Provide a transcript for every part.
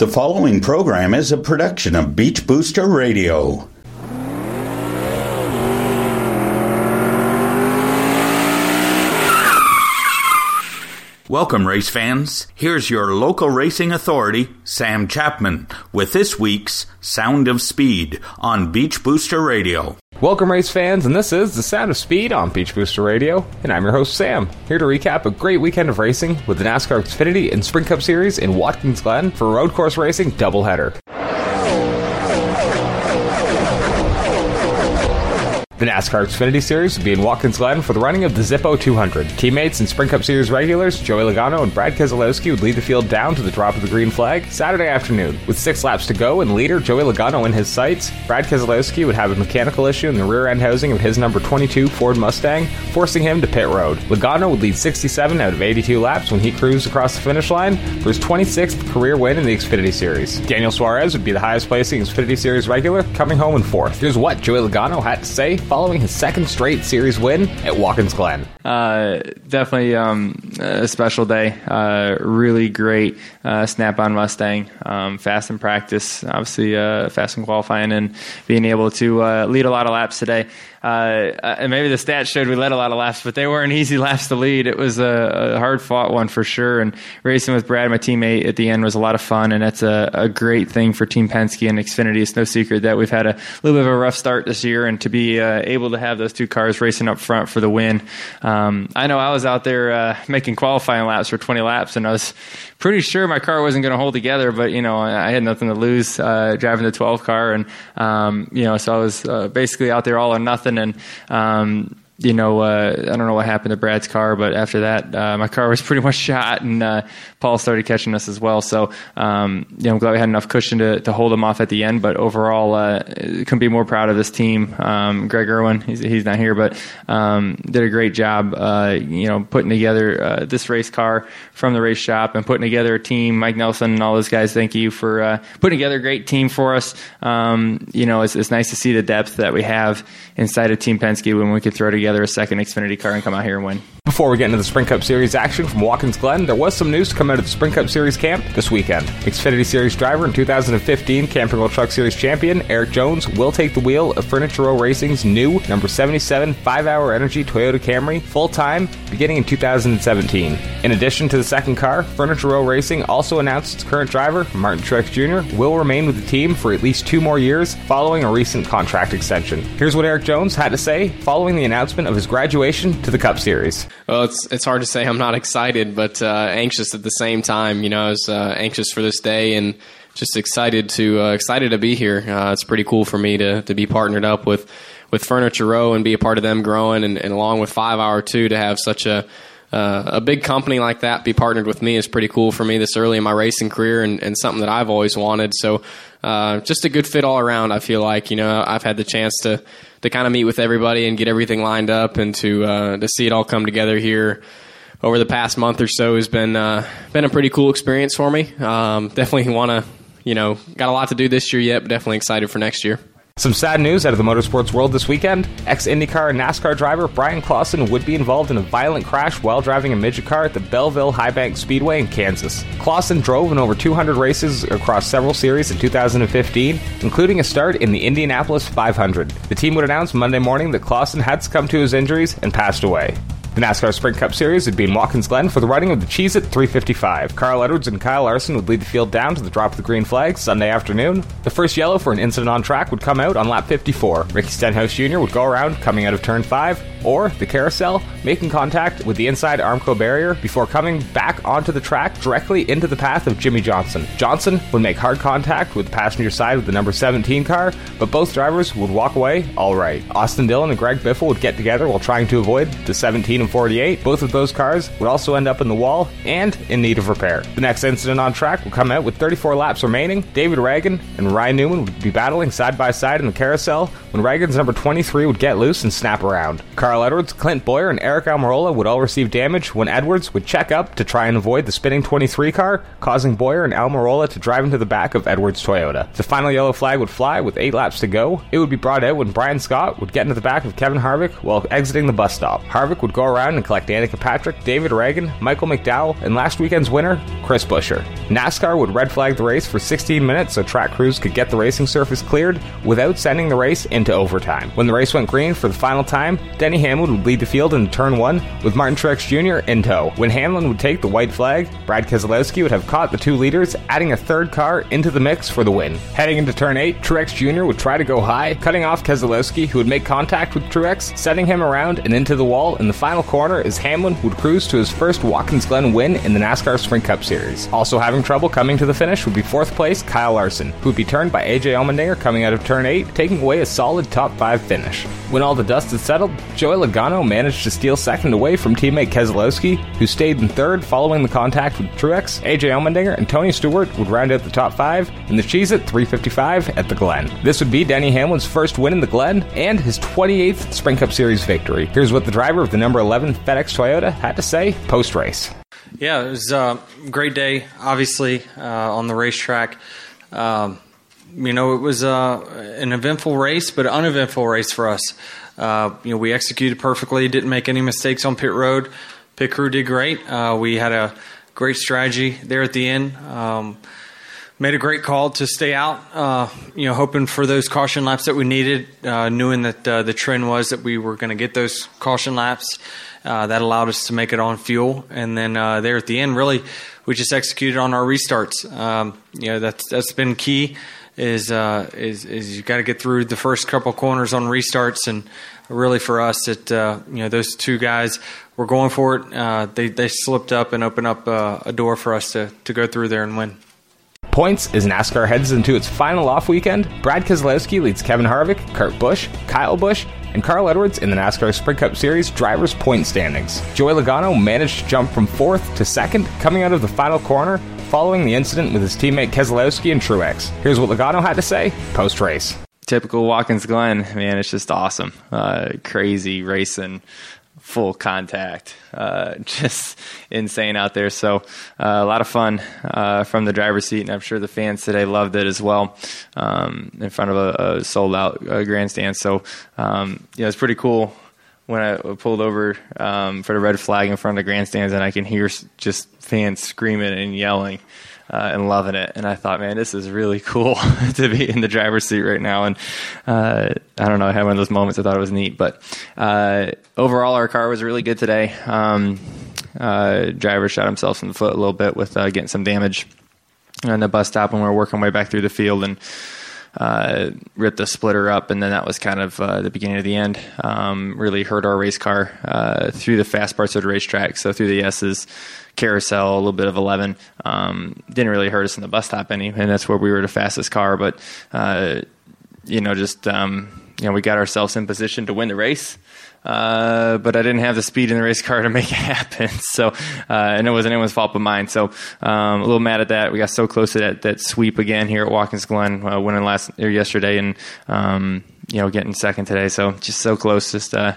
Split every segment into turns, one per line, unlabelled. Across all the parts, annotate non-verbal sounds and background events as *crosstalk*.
The following program is a production of Beach Booster Radio. Welcome, race fans. Here's your local racing authority, Sam Chapman, with this week's Sound of Speed on Beach Booster Radio.
Welcome, race fans, and this is the Sound of Speed on Beach Booster Radio, and I'm your host, Sam, here to recap a great weekend of racing with the NASCAR Xfinity and Sprint Cup Series in Watkins Glen for a road course racing doubleheader. The NASCAR Xfinity Series will be in Watkins Glen for the running of the Zippo 200. Teammates and Sprint Cup Series regulars Joey Logano and Brad Keselowski would lead the field down to the drop of the green flag Saturday afternoon. With six laps to go and leader Joey Logano in his sights, Brad Keselowski would have a mechanical issue in the rear end housing of his number 22 Ford Mustang, forcing him to pit road. Logano would lead 67 out of 82 laps when he cruised across the finish line for his 26th career win in the Xfinity Series. Daniel Suarez would be the highest placing Xfinity Series regular, coming home in fourth. Here's what Joey Logano had to say following his second straight series win at Watkins Glen.
Uh, definitely um, a special day. Uh, really great uh, Snap-on Mustang. Um, fast in practice, obviously uh, fast in qualifying, and being able to uh, lead a lot of laps today. Uh, and maybe the stats showed we led a lot of laps, but they weren't easy laps to lead. It was a, a hard fought one for sure. And racing with Brad, my teammate, at the end was a lot of fun, and that's a, a great thing for Team Penske and Xfinity. It's no secret that we've had a little bit of a rough start this year, and to be uh, able to have those two cars racing up front for the win. Um, I know I was out there uh, making qualifying laps for 20 laps, and I was pretty sure my car wasn't going to hold together, but you know I had nothing to lose uh, driving the 12 car, and um, you know so I was uh, basically out there all or nothing, and um, you know, uh, I don't know what happened to Brad's car, but after that, uh, my car was *laughs* pretty much shot, and uh, Paul started catching us as well. So, um, you know, I'm glad we had enough cushion to, to hold him off at the end. But overall, uh, couldn't be more proud of this team. Um, Greg Erwin, he's, he's not here, but um, did a great job, uh, you know, putting together uh, this race car from the race shop and putting together a team. Mike Nelson and all those guys, thank you for putting together a great team for us. Um, you know, it's, it's nice to see the depth that we have inside of Team Penske when we can throw together together a second Xfinity car and come out here and win.
Before we get into the Sprint Cup Series action from Watkins Glen, there was some news to come out of the Sprint Cup Series camp this weekend. Xfinity Series driver and 2015 Camping World Truck Series champion Erik Jones will take the wheel of Furniture Row Racing's new number 77 5-hour energy Toyota Camry full time beginning in 2017. In addition to the second car, Furniture Row Racing also announced its current driver, Martin Truex Jr., will remain with the team for at least two more years following a recent contract extension. Here's what Erik Jones had to say following the announcement of his graduation to the Cup Series.
Well, it's it's hard to say I'm not excited, but uh, anxious at the same time. You know, I was uh, anxious for this day and just excited to uh, excited to be here. Uh, it's pretty cool for me to to be partnered up with with Furniture Row and be a part of them growing, and, and along with Five Hour Two to have such a uh, a big company like that be partnered with me is pretty cool for me this early in my racing career and, and something that I've always wanted. So, uh, just a good fit all around. I feel like you know I've had the chance to to kind of meet with everybody and get everything lined up and to uh, to see it all come together here over the past month or so has been uh, been a pretty cool experience for me. Um, definitely want to you know got a lot to do this year yet, but definitely excited for next year.
Some sad news out of the motorsports world this weekend. Ex IndyCar and NASCAR driver Bryan Clauson would be involved in a violent crash while driving a midget car at the Belleville High Bank Speedway in Kansas. Clauson drove in over 200 races across several series in 2015, including a start in the Indianapolis 500. The team would announce Monday morning that Clauson had succumbed to his injuries and passed away. The NASCAR Sprint Cup Series would be in Watkins Glen for the running of the Cheez-It 355. Carl Edwards and Kyle Larson would lead the field down to the drop of the green flag Sunday afternoon. The first yellow for an incident on track would come out on lap 54. Ricky Stenhouse Jr. would go around coming out of turn 5, or the carousel, making contact with the inside Armco barrier before coming back onto the track directly into the path of Jimmie Johnson. Johnson would make hard contact with the passenger side of the number 17 car, but both drivers would walk away all right. Austin Dillon and Greg Biffle would get together while trying to avoid the 17 and 48. Both of those cars would also end up in the wall and in need of repair. The next incident on track will come out with 34 laps remaining. David Ragan and Ryan Newman would be battling side by side in the carousel when Ragan's number 23 would get loose and snap around. Carl Edwards, Clint Bowyer, and Aric Almirola would all receive damage when Edwards would check up to try and avoid the spinning 23 car, causing Bowyer and Almirola to drive into the back of Edwards' Toyota. The final yellow flag would fly with eight laps to go. It would be brought out when Brian Scott would get into the back of Kevin Harvick while exiting the bus stop. Harvick would go around and collect Danica Patrick, David Ragan, Michael McDowell, and last weekend's winner, Chris Buescher. NASCAR would red flag the race for 16 minutes so track crews could get the racing surface cleared without sending the race into overtime. When the race went green for the final time, Denny Hamlin would lead the field in turn one with Martin Truex Jr. in tow. When Hamlin would take the white flag, Brad Keselowski would have caught the two leaders, adding a third car into the mix for the win. Heading into turn 8, Truex Jr. would try to go high, cutting off Keselowski, who would make contact with Truex, setting him around and into the wall in the final corner as Hamlin would cruise to his first Watkins Glen win in the NASCAR Sprint Cup Series. Also having trouble coming to the finish would be fourth place Kyle Larson, who would be turned by AJ Allmendinger coming out of turn 8, taking away a solid top 5 finish. When all the dust had settled, Joey Logano managed to steal second away from teammate Keselowski, who stayed in third following the contact with Truex. AJ Allmendinger and Tony Stewart would round out the top 5 in the Cheez It 355 at the Glen. This would be Denny Hamlin's first win in the Glen and his 28th Sprint Cup Series victory. Here's what the driver of the number 11 FedEx Toyota had to say post race.
Yeah, it was a great day, obviously, uh, on the racetrack. Um, you know, it was uh, an eventful race, but an uneventful race for us. Uh, you know, we executed perfectly, didn't make any mistakes on pit road. Pit crew did great. Uh, we had a great strategy there at the end. Um, made a great call to stay out. Uh, you know, hoping for those caution laps that we needed, uh, knowing that uh, the trend was that we were going to get those caution laps. That allowed us to make it on fuel, and then there at the end, really, we just executed on our restarts. Um, you know, that's that's been key. Is uh, is is you got to get through the first couple corners on restarts, and really for us, it uh, you know those two guys were going for it. Uh, they they slipped up and opened up uh, a door for us to to go through there and win.
Points as NASCAR heads into its final off weekend. Brad Keselowski leads Kevin Harvick, Kurt Busch, Kyle Busch, and Carl Edwards in the NASCAR Sprint Cup Series drivers' point standings. Joey Logano managed to jump from fourth to second, coming out of the final corner following the incident with his teammate Keselowski and Truex. Here's what Logano had to say post race.
Typical Watkins Glen, man, it's just awesome. Uh, crazy racing full contact. Uh, *laughs* just insane out there. So uh, a lot of fun uh, from the driver's seat, and I'm sure the fans today loved it as well um, in front of a, a sold out uh, grandstand. So um, it's pretty cool when I pulled over um, for the red flag in front of the grandstands, and I can hear just fans screaming and yelling uh, and loving it. And I thought, man, this is really *laughs* cool *laughs* to be in the driver's seat right now. And uh, I don't know, I had one of those moments. I thought it was neat. But uh, overall, our car was really good today. Um, uh, driver shot himself in the foot a little bit with uh, getting some damage on the bus stop when we were working our way back through the field and. Uh, ripped the splitter up, and then that was kind of uh, the beginning of the end. Um, really hurt our race car uh, through the fast parts of the racetrack, so through the S's, carousel, a little bit of 11. Um, didn't really hurt us in the bus stop any, and that's where we were the fastest car. But uh, you know, just um, you know, we got ourselves in position to win the race. Uh, but I didn't have the speed in the race car to make it *laughs* happen. So, uh, and it wasn't anyone's fault but mine. So, um, a little mad at that. We got so close to that, that sweep again here at Watkins Glen, uh, winning last or yesterday, and um, you know, getting second today. So, just so close. Just uh,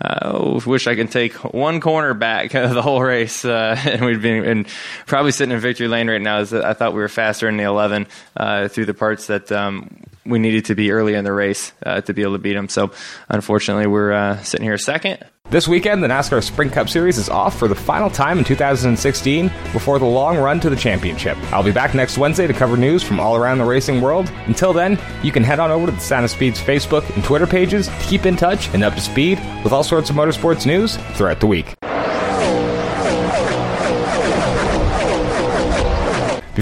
I wish I could take one corner back *laughs* the whole race, uh, *laughs* and we'd be and probably sitting in victory lane right now. Is that I thought we were faster in the 11 uh, through the parts that um, we needed to be early in the race uh, to be able to beat them. So unfortunately, we're uh, sitting here second.
This weekend, the NASCAR Sprint Cup Series is off for the final time in 2016 before the long run to the championship. I'll be back next Wednesday to cover news from all around the racing world. Until then, you can head on over to the of Speed's Facebook and Twitter pages to keep in touch and up to speed with all sorts of motorsports news throughout the week.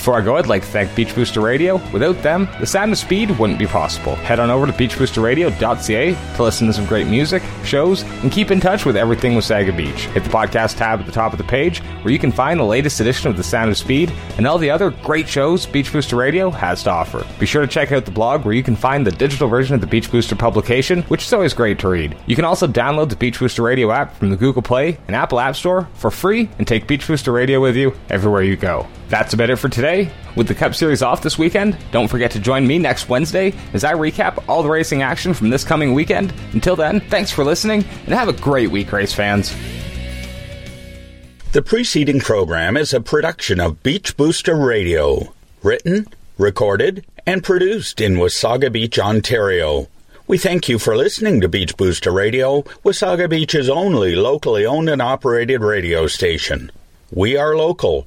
Before I go, I'd like to thank Beach Booster Radio. Without them, the sound of speed wouldn't be possible. Head on over to beachboosterradio.ca to listen to some great music, shows, and keep in touch with everything Wasaga Beach. Hit the podcast tab at the top of the page where you can find the latest edition of The Sound of Speed and all the other great shows Beach Booster Radio has to offer. Be sure to check out the blog where you can find the digital version of the Beach Booster publication, which is always great to read. You can also download the Beach Booster Radio app from the Google Play and Apple App Store for free and take Beach Booster Radio with you everywhere you go. That's about it for today. With the Cup Series off this weekend, don't forget to join me next Wednesday as I recap all the racing action from this coming weekend. Until then, thanks for listening and have a great week, race fans.
The preceding program is a production of Beach Booster Radio, written, recorded, and produced in Wasaga Beach, Ontario. We thank you for listening to Beach Booster Radio, Wasaga Beach's only locally owned and operated radio station. We are local.